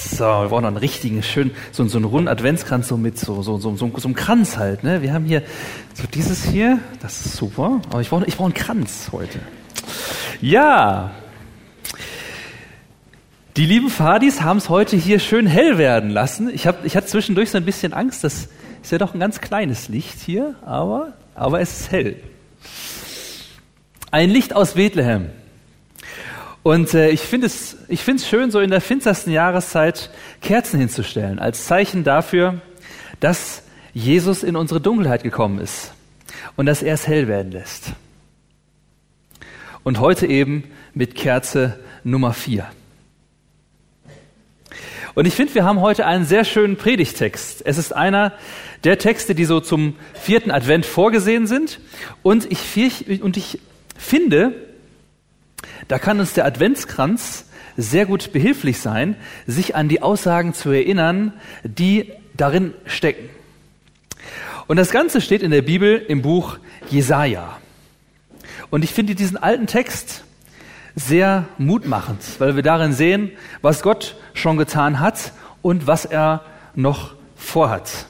So, wir brauchen einen richtigen, schönen, so, so einen runden Adventskranz so mit so, so, so, so, so einem Kranz halt. Ne? Wir haben hier so dieses hier, das ist super, aber ich brauche ich brauch einen Kranz heute. Ja, die lieben Fadis haben es heute hier schön hell werden lassen. Ich, hab, ich hatte zwischendurch so ein bisschen Angst, das ist ja doch ein ganz kleines Licht hier, aber, aber es ist hell. Ein Licht aus Bethlehem. Und äh, ich finde es ich finde schön, so in der finstersten Jahreszeit Kerzen hinzustellen, als Zeichen dafür, dass Jesus in unsere Dunkelheit gekommen ist und dass er es hell werden lässt. Und heute eben mit Kerze Nummer vier. Und ich finde, wir haben heute einen sehr schönen Predigtext. Es ist einer der Texte, die so zum vierten Advent vorgesehen sind. Und ich, und ich finde, da kann uns der Adventskranz sehr gut behilflich sein, sich an die Aussagen zu erinnern, die darin stecken. Und das Ganze steht in der Bibel im Buch Jesaja. Und ich finde diesen alten Text sehr mutmachend, weil wir darin sehen, was Gott schon getan hat und was er noch vorhat.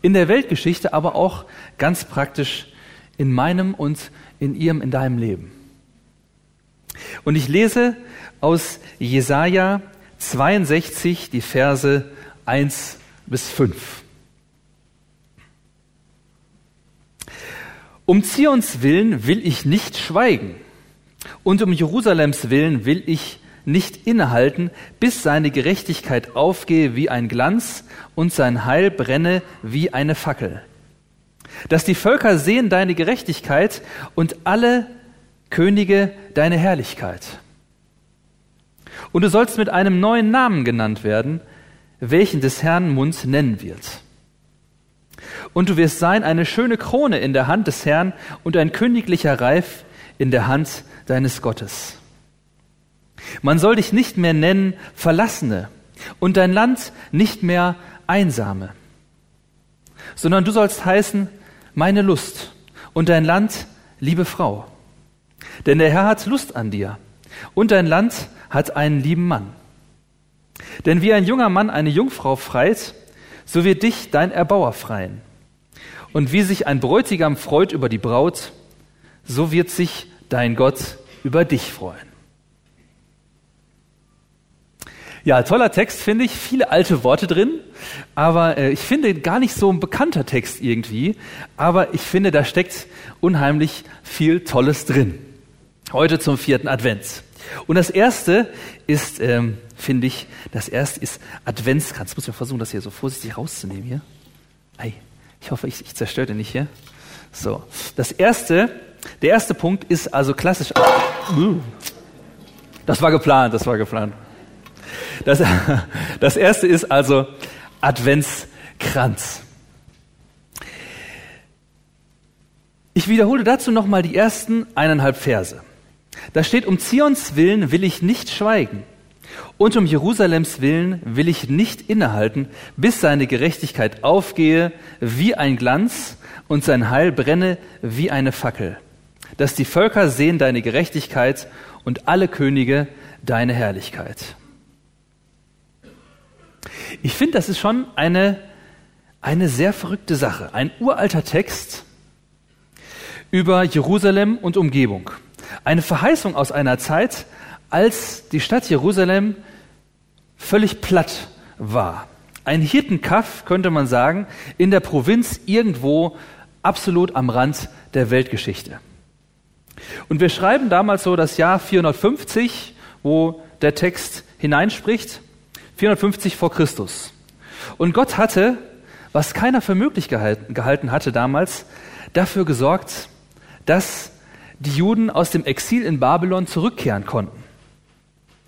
In der Weltgeschichte, aber auch ganz praktisch in meinem und in ihrem, in deinem Leben. Und ich lese aus Jesaja 62 die Verse 1 bis 5. Um Zions willen will ich nicht schweigen und um Jerusalems willen will ich nicht innehalten, bis seine Gerechtigkeit aufgehe wie ein Glanz und sein Heil brenne wie eine Fackel. Dass die Völker sehen deine Gerechtigkeit und alle Könige deine Herrlichkeit. Und du sollst mit einem neuen Namen genannt werden, welchen des Herrn Mund nennen wird. Und du wirst sein eine schöne Krone in der Hand des Herrn und ein königlicher Reif in der Hand deines Gottes. Man soll dich nicht mehr nennen Verlassene und dein Land nicht mehr Einsame, sondern du sollst heißen meine Lust und dein Land liebe Frau. Denn der Herr hat Lust an dir und dein Land hat einen lieben Mann. Denn wie ein junger Mann eine Jungfrau freit, so wird dich dein Erbauer freien. Und wie sich ein Bräutigam freut über die Braut, so wird sich dein Gott über dich freuen. Ja, toller Text, finde ich. Viele alte Worte drin, aber äh, ich finde gar nicht so ein bekannter Text irgendwie. Aber ich finde, da steckt unheimlich viel Tolles drin. Heute zum vierten Advent. Und das erste ist, ähm, finde ich, das erste ist Adventskranz. Ich muss mir versuchen, das hier so vorsichtig rauszunehmen hier. Ei, ich hoffe, ich, ich zerstöre den nicht hier. So. Das erste, der erste Punkt ist also klassisch. Das war geplant, das war geplant. Das, das erste ist also Adventskranz. Ich wiederhole dazu nochmal die ersten eineinhalb Verse. Da steht, um Zions willen will ich nicht schweigen und um Jerusalems willen will ich nicht innehalten, bis seine Gerechtigkeit aufgehe wie ein Glanz und sein Heil brenne wie eine Fackel, dass die Völker sehen deine Gerechtigkeit und alle Könige deine Herrlichkeit. Ich finde, das ist schon eine, eine sehr verrückte Sache. Ein uralter Text über Jerusalem und Umgebung. Eine Verheißung aus einer Zeit, als die Stadt Jerusalem völlig platt war. Ein Hirtenkaff, könnte man sagen, in der Provinz irgendwo absolut am Rand der Weltgeschichte. Und wir schreiben damals so das Jahr 450, wo der Text hineinspricht. 450 vor Christus. Und Gott hatte, was keiner für möglich gehalten, gehalten hatte damals, dafür gesorgt, dass die Juden aus dem Exil in Babylon zurückkehren konnten.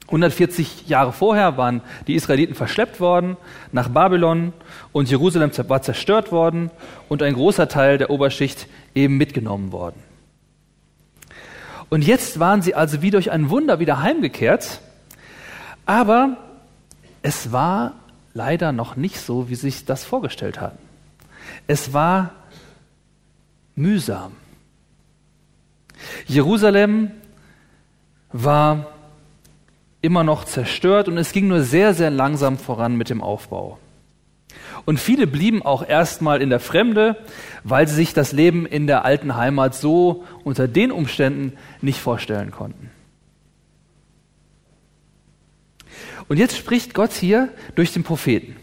140 Jahre vorher waren die Israeliten verschleppt worden nach Babylon und Jerusalem war zerstört worden und ein großer Teil der Oberschicht eben mitgenommen worden. Und jetzt waren sie also wie durch ein Wunder wieder heimgekehrt, aber es war leider noch nicht so, wie sie sich das vorgestellt hatten. Es war mühsam. Jerusalem war immer noch zerstört und es ging nur sehr, sehr langsam voran mit dem Aufbau. Und viele blieben auch erstmal in der Fremde, weil sie sich das Leben in der alten Heimat so unter den Umständen nicht vorstellen konnten. Und jetzt spricht Gott hier durch den Propheten.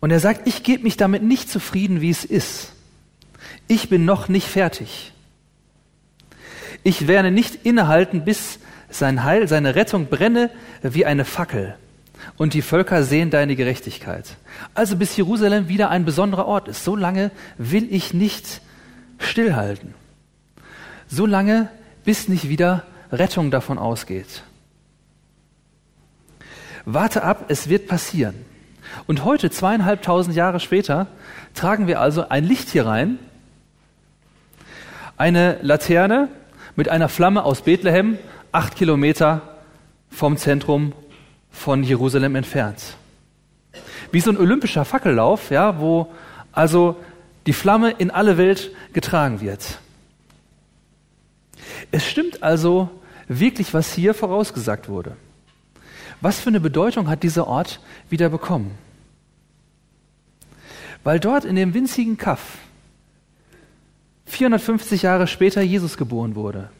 Und er sagt, ich gebe mich damit nicht zufrieden, wie es ist. Ich bin noch nicht fertig. Ich werde nicht innehalten, bis sein Heil, seine Rettung brenne wie eine Fackel und die Völker sehen deine Gerechtigkeit. Also bis Jerusalem wieder ein besonderer Ort ist. So lange will ich nicht stillhalten. So lange, bis nicht wieder Rettung davon ausgeht. Warte ab, es wird passieren. Und heute, zweieinhalbtausend Jahre später, tragen wir also ein Licht hier rein, eine Laterne mit einer Flamme aus Bethlehem, acht Kilometer vom Zentrum von Jerusalem entfernt. Wie so ein olympischer Fackellauf, ja, wo also die Flamme in alle Welt getragen wird. Es stimmt also wirklich, was hier vorausgesagt wurde. Was für eine Bedeutung hat dieser Ort wieder bekommen? Weil dort in dem winzigen Kaff 450 Jahre später Jesus geboren wurde,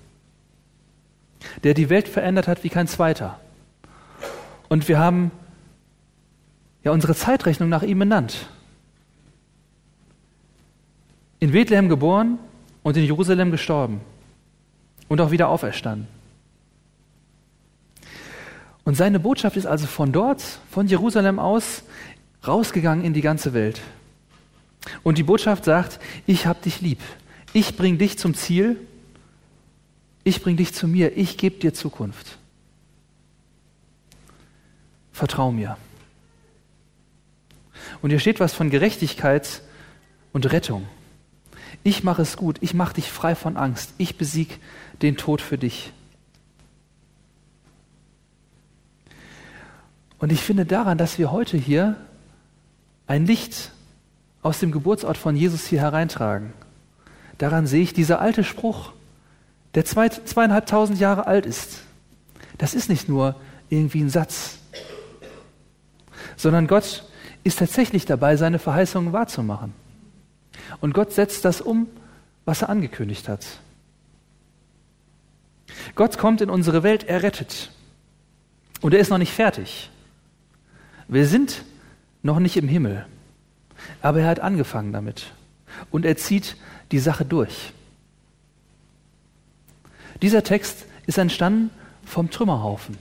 der die Welt verändert hat wie kein zweiter. Und wir haben ja unsere Zeitrechnung nach ihm benannt. In Bethlehem geboren und in Jerusalem gestorben und auch wieder auferstanden. Und seine Botschaft ist also von dort, von Jerusalem aus, rausgegangen in die ganze Welt. Und die Botschaft sagt, ich hab dich lieb. Ich bring dich zum Ziel. Ich bring dich zu mir. Ich gebe dir Zukunft. Vertrau mir. Und hier steht was von Gerechtigkeit und Rettung. Ich mache es gut. Ich mache dich frei von Angst. Ich besieg den Tod für dich. Und ich finde daran, dass wir heute hier ein Licht aus dem Geburtsort von Jesus hier hereintragen. Daran sehe ich dieser alte Spruch, der zwei, zweieinhalbtausend Jahre alt ist. Das ist nicht nur irgendwie ein Satz, sondern Gott ist tatsächlich dabei, seine Verheißungen wahrzumachen. Und Gott setzt das um, was er angekündigt hat. Gott kommt in unsere Welt, er rettet. Und er ist noch nicht fertig. Wir sind noch nicht im Himmel, aber er hat angefangen damit und er zieht die Sache durch. Dieser Text ist entstanden vom Trümmerhaufen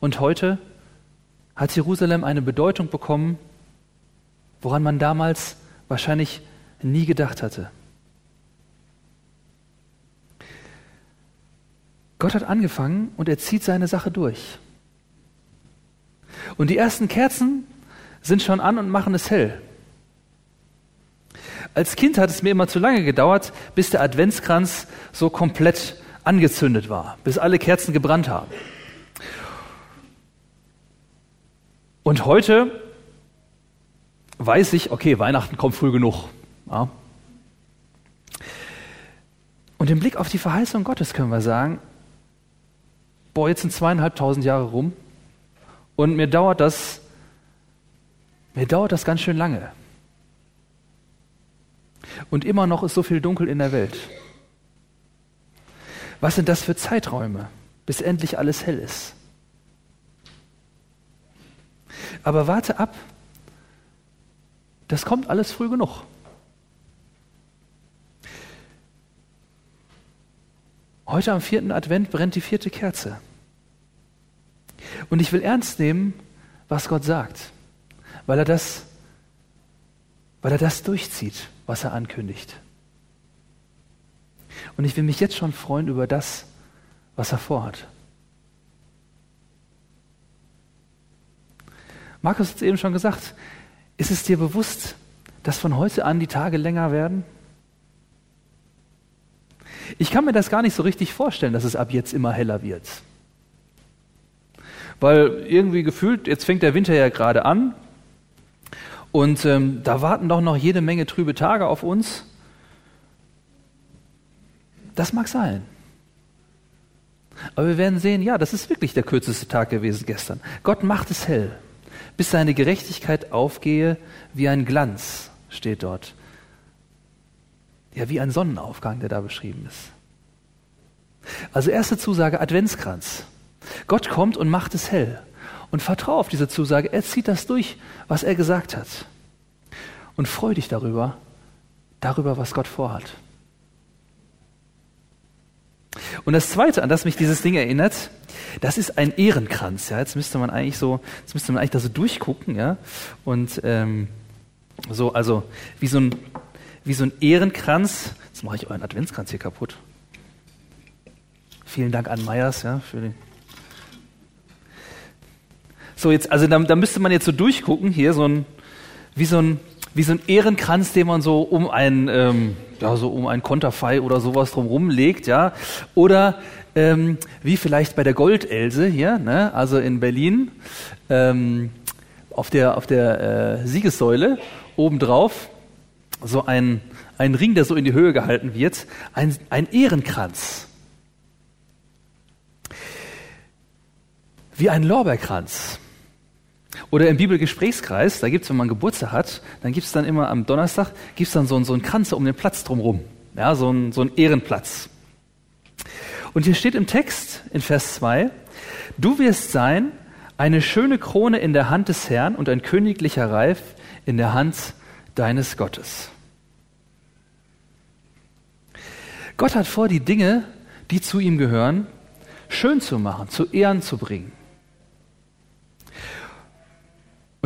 und heute hat Jerusalem eine Bedeutung bekommen, woran man damals wahrscheinlich nie gedacht hatte. Gott hat angefangen und er zieht seine Sache durch. Und die ersten Kerzen sind schon an und machen es hell. Als Kind hat es mir immer zu lange gedauert, bis der Adventskranz so komplett angezündet war, bis alle Kerzen gebrannt haben. Und heute weiß ich, okay, Weihnachten kommt früh genug. Ja. Und im Blick auf die Verheißung Gottes können wir sagen, boah, jetzt sind zweieinhalbtausend Jahre rum und mir dauert das, mir dauert das ganz schön lange. Und immer noch ist so viel Dunkel in der Welt. Was sind das für Zeiträume, bis endlich alles hell ist? Aber warte ab, das kommt alles früh genug. Heute am vierten Advent brennt die vierte Kerze. Und ich will ernst nehmen, was Gott sagt, weil er das, weil er das durchzieht, was er ankündigt. Und ich will mich jetzt schon freuen über das, was er vorhat. Markus hat es eben schon gesagt, ist es dir bewusst, dass von heute an die Tage länger werden? Ich kann mir das gar nicht so richtig vorstellen, dass es ab jetzt immer heller wird. Weil irgendwie gefühlt, jetzt fängt der Winter ja gerade an und ähm, da warten doch noch jede Menge trübe Tage auf uns. Das mag sein. Aber wir werden sehen, ja, das ist wirklich der kürzeste Tag gewesen gestern. Gott macht es hell, bis seine Gerechtigkeit aufgehe wie ein Glanz, steht dort. Ja, wie ein Sonnenaufgang, der da beschrieben ist. Also erste Zusage, Adventskranz. Gott kommt und macht es hell. Und vertraue auf diese Zusage. Er zieht das durch, was er gesagt hat. Und freu dich darüber, darüber, was Gott vorhat. Und das Zweite, an das mich dieses Ding erinnert, das ist ein Ehrenkranz. Ja, jetzt müsste man eigentlich so, jetzt müsste man eigentlich da so durchgucken, ja, und ähm, so, also wie so ein, wie so ein Ehrenkranz. Jetzt mache ich euren Adventskranz hier kaputt. Vielen Dank an Meyers, ja, für den. So jetzt, also da, da müsste man jetzt so durchgucken hier, so ein, wie so ein, wie so ein Ehrenkranz, den man so um ein, ähm, ja, so um ein Konterfei oder sowas drumherum legt, ja. Oder ähm, wie vielleicht bei der Goldelse hier, ne? also in Berlin, ähm, auf der, auf der äh, Siegessäule obendrauf, so ein, ein Ring, der so in die Höhe gehalten wird, ein, ein Ehrenkranz. Wie ein Lorbeerkranz. Oder im Bibelgesprächskreis, da gibt es, wenn man Geburtstag hat, dann gibt es dann immer am Donnerstag, gibt dann so, so einen Kranz um den Platz drumherum. Ja, so ein, so ein Ehrenplatz. Und hier steht im Text in Vers 2, du wirst sein eine schöne Krone in der Hand des Herrn und ein königlicher Reif in der Hand deines Gottes. Gott hat vor, die Dinge, die zu ihm gehören, schön zu machen, zu Ehren zu bringen.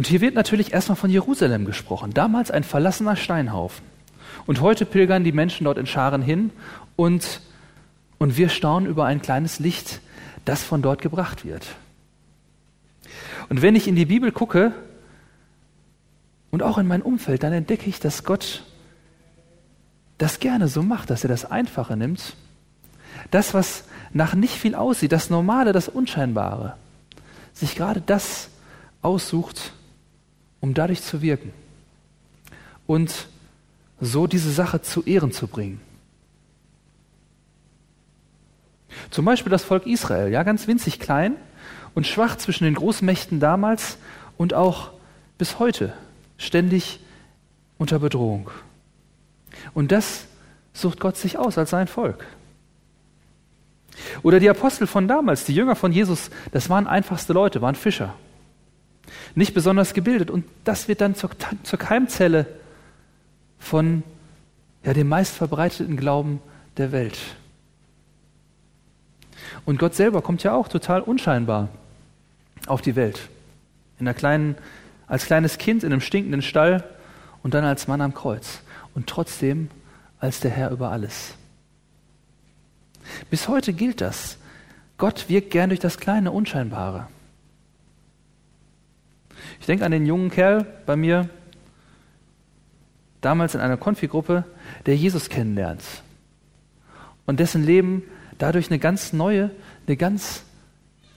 Und hier wird natürlich erstmal von Jerusalem gesprochen, damals ein verlassener Steinhaufen. Und heute pilgern die Menschen dort in Scharen hin und, und wir staunen über ein kleines Licht, das von dort gebracht wird. Und wenn ich in die Bibel gucke und auch in mein Umfeld, dann entdecke ich, dass Gott das gerne so macht, dass er das Einfache nimmt. Das, was nach nicht viel aussieht, das Normale, das Unscheinbare, sich gerade das aussucht, um dadurch zu wirken und so diese Sache zu Ehren zu bringen. Zum Beispiel das Volk Israel, ja, ganz winzig klein und schwach zwischen den Großmächten damals und auch bis heute ständig unter Bedrohung. Und das sucht Gott sich aus als sein Volk. Oder die Apostel von damals, die Jünger von Jesus, das waren einfachste Leute, waren Fischer nicht besonders gebildet. Und das wird dann zur, zur Keimzelle von ja, dem meistverbreiteten Glauben der Welt. Und Gott selber kommt ja auch total unscheinbar auf die Welt. In einer kleinen, als kleines Kind in einem stinkenden Stall und dann als Mann am Kreuz. Und trotzdem als der Herr über alles. Bis heute gilt das. Gott wirkt gern durch das kleine Unscheinbare. Ich denke an den jungen Kerl bei mir, damals in einer Konfigruppe, der Jesus kennenlernt und dessen Leben dadurch eine ganz neue, eine ganz,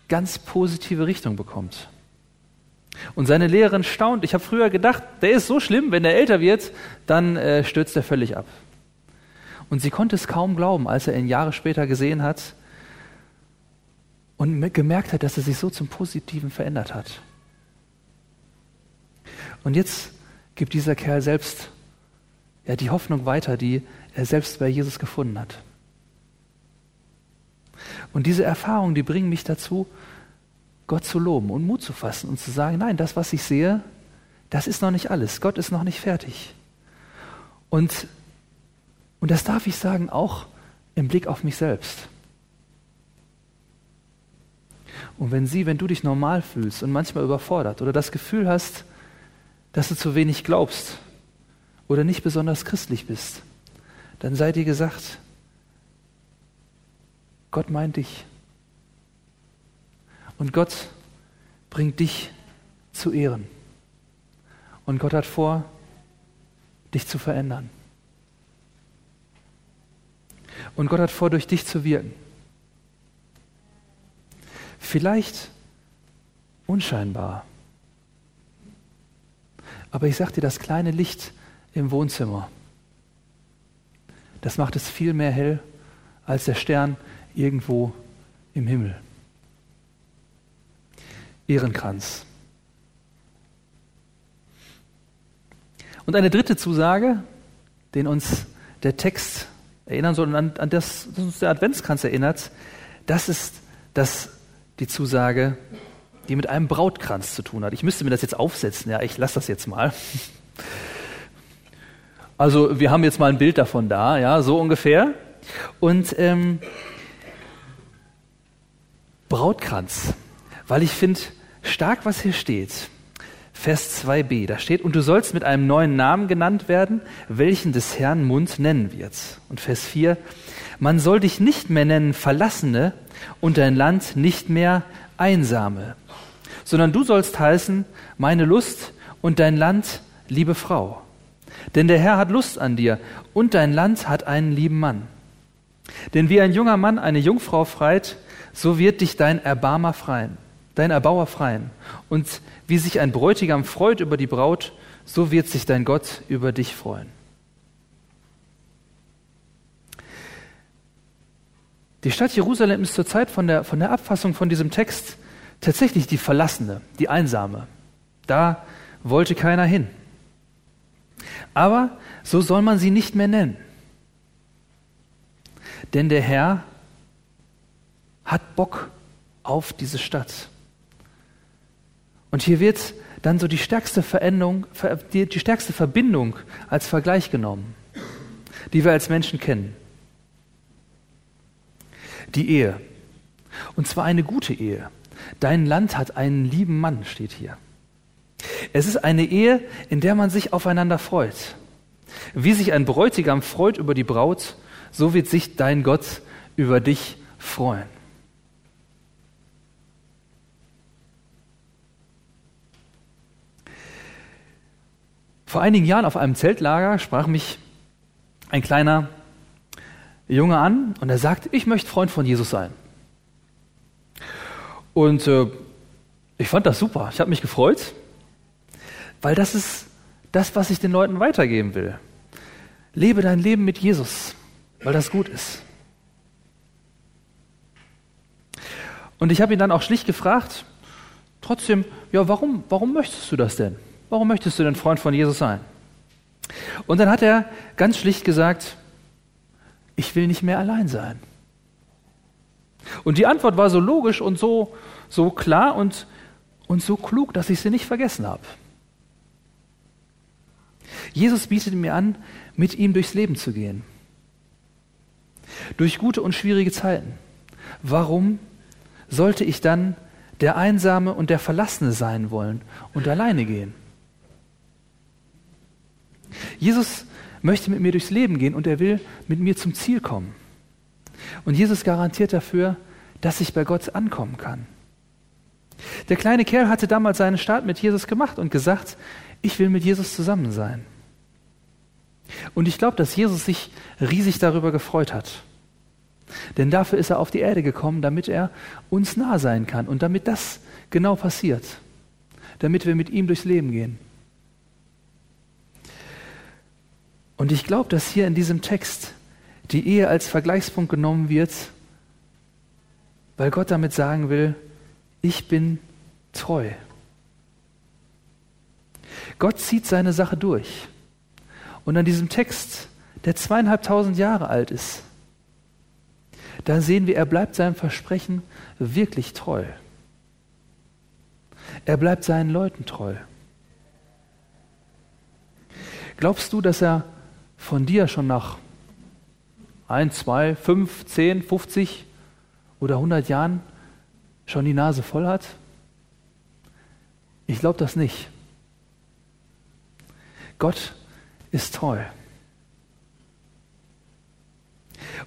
ganz positive Richtung bekommt. Und seine Lehrerin staunt. Ich habe früher gedacht, der ist so schlimm, wenn er älter wird, dann äh, stürzt er völlig ab. Und sie konnte es kaum glauben, als er ihn Jahre später gesehen hat und gemerkt hat, dass er sich so zum Positiven verändert hat. Und jetzt gibt dieser Kerl selbst ja, die Hoffnung weiter, die er selbst bei Jesus gefunden hat. Und diese Erfahrungen, die bringen mich dazu, Gott zu loben und Mut zu fassen und zu sagen, nein, das, was ich sehe, das ist noch nicht alles. Gott ist noch nicht fertig. Und, und das darf ich sagen, auch im Blick auf mich selbst. Und wenn sie, wenn du dich normal fühlst und manchmal überfordert oder das Gefühl hast, dass du zu wenig glaubst oder nicht besonders christlich bist, dann sei dir gesagt, Gott meint dich. Und Gott bringt dich zu Ehren. Und Gott hat vor, dich zu verändern. Und Gott hat vor, durch dich zu wirken. Vielleicht unscheinbar. Aber ich sage dir, das kleine Licht im Wohnzimmer, das macht es viel mehr hell als der Stern irgendwo im Himmel. Ehrenkranz. Und eine dritte Zusage, den uns der Text erinnern soll und an, an das, das uns der Adventskranz erinnert, das ist das, die Zusage, die mit einem Brautkranz zu tun hat. Ich müsste mir das jetzt aufsetzen, ja, ich lasse das jetzt mal. Also wir haben jetzt mal ein Bild davon da, ja, so ungefähr. Und ähm, Brautkranz, weil ich finde stark, was hier steht. Vers 2b, da steht, und du sollst mit einem neuen Namen genannt werden, welchen des Herrn Mund nennen wird. Und Vers 4, man soll dich nicht mehr nennen Verlassene und dein Land nicht mehr Einsame, sondern du sollst heißen, meine Lust und dein Land, liebe Frau. Denn der Herr hat Lust an dir und dein Land hat einen lieben Mann. Denn wie ein junger Mann eine Jungfrau freit, so wird dich dein Erbarmer freien, dein Erbauer freien. Und wie sich ein Bräutigam freut über die Braut, so wird sich dein Gott über dich freuen. Die Stadt Jerusalem ist zur Zeit von der, von der Abfassung von diesem Text tatsächlich die Verlassene, die Einsame. Da wollte keiner hin. Aber so soll man sie nicht mehr nennen. Denn der Herr hat Bock auf diese Stadt. Und hier wird dann so die stärkste Veränderung, die stärkste Verbindung als Vergleich genommen, die wir als Menschen kennen. Die Ehe. Und zwar eine gute Ehe. Dein Land hat einen lieben Mann, steht hier. Es ist eine Ehe, in der man sich aufeinander freut. Wie sich ein Bräutigam freut über die Braut, so wird sich dein Gott über dich freuen. Vor einigen Jahren auf einem Zeltlager sprach mich ein kleiner Junge an und er sagte, ich möchte Freund von Jesus sein. Und äh, ich fand das super. Ich habe mich gefreut, weil das ist das, was ich den Leuten weitergeben will. Lebe dein Leben mit Jesus, weil das gut ist. Und ich habe ihn dann auch schlicht gefragt, trotzdem, ja, warum, warum möchtest du das denn? Warum möchtest du denn Freund von Jesus sein? Und dann hat er ganz schlicht gesagt, ich will nicht mehr allein sein. Und die Antwort war so logisch und so, so klar und, und so klug, dass ich sie nicht vergessen habe. Jesus bietet mir an, mit ihm durchs Leben zu gehen. Durch gute und schwierige Zeiten. Warum sollte ich dann der Einsame und der Verlassene sein wollen und alleine gehen? Jesus möchte mit mir durchs Leben gehen und er will mit mir zum Ziel kommen. Und Jesus garantiert dafür, dass ich bei Gott ankommen kann. Der kleine Kerl hatte damals seinen Start mit Jesus gemacht und gesagt, ich will mit Jesus zusammen sein. Und ich glaube, dass Jesus sich riesig darüber gefreut hat. Denn dafür ist er auf die Erde gekommen, damit er uns nah sein kann und damit das genau passiert. Damit wir mit ihm durchs Leben gehen. Und ich glaube, dass hier in diesem Text die Ehe als Vergleichspunkt genommen wird, weil Gott damit sagen will, ich bin treu. Gott zieht seine Sache durch. Und an diesem Text, der zweieinhalbtausend Jahre alt ist, da sehen wir, er bleibt seinem Versprechen wirklich treu. Er bleibt seinen Leuten treu. Glaubst du, dass er von dir schon nach ein, zwei, fünf, zehn, 50 oder 100 Jahren schon die Nase voll hat? Ich glaube das nicht. Gott ist treu.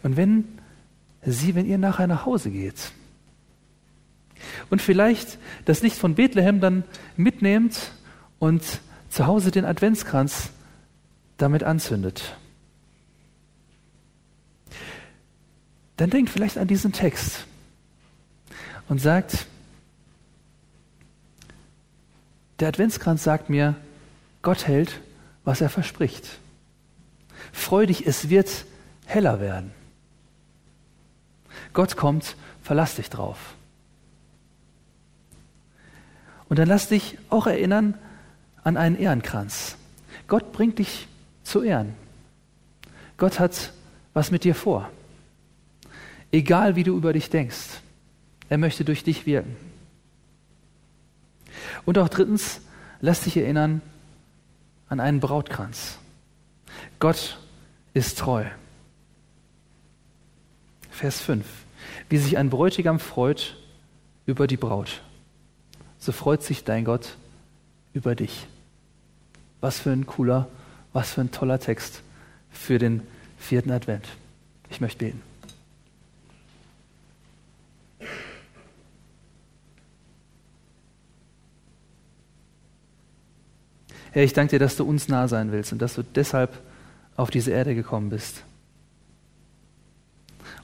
Und wenn sie, wenn ihr nachher nach Hause geht und vielleicht das Licht von Bethlehem dann mitnehmt und zu Hause den Adventskranz damit anzündet, dann denkt vielleicht an diesen Text und sagt, der Adventskranz sagt mir, Gott hält was er verspricht. Freu dich, es wird heller werden. Gott kommt, verlass dich drauf. Und dann lass dich auch erinnern an einen Ehrenkranz. Gott bringt dich zu Ehren. Gott hat was mit dir vor. Egal wie du über dich denkst, er möchte durch dich wirken. Und auch drittens, lass dich erinnern an einen Brautkranz. Gott ist treu. Vers 5. Wie sich ein Bräutigam freut über die Braut, so freut sich dein Gott über dich. Was für ein cooler, was für ein toller Text für den vierten Advent. Ich möchte beten. Herr, ich danke dir, dass du uns nah sein willst und dass du deshalb auf diese Erde gekommen bist.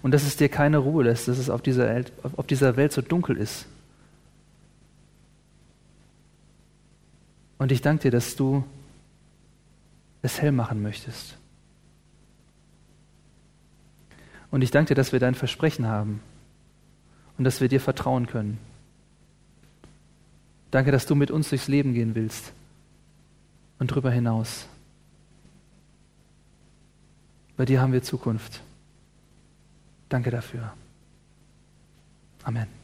Und dass es dir keine Ruhe lässt, dass es auf dieser, Welt, auf dieser Welt so dunkel ist. Und ich danke dir, dass du es hell machen möchtest. Und ich danke dir, dass wir dein Versprechen haben und dass wir dir vertrauen können. Danke, dass du mit uns durchs Leben gehen willst und darüber hinaus. Bei dir haben wir Zukunft. Danke dafür. Amen.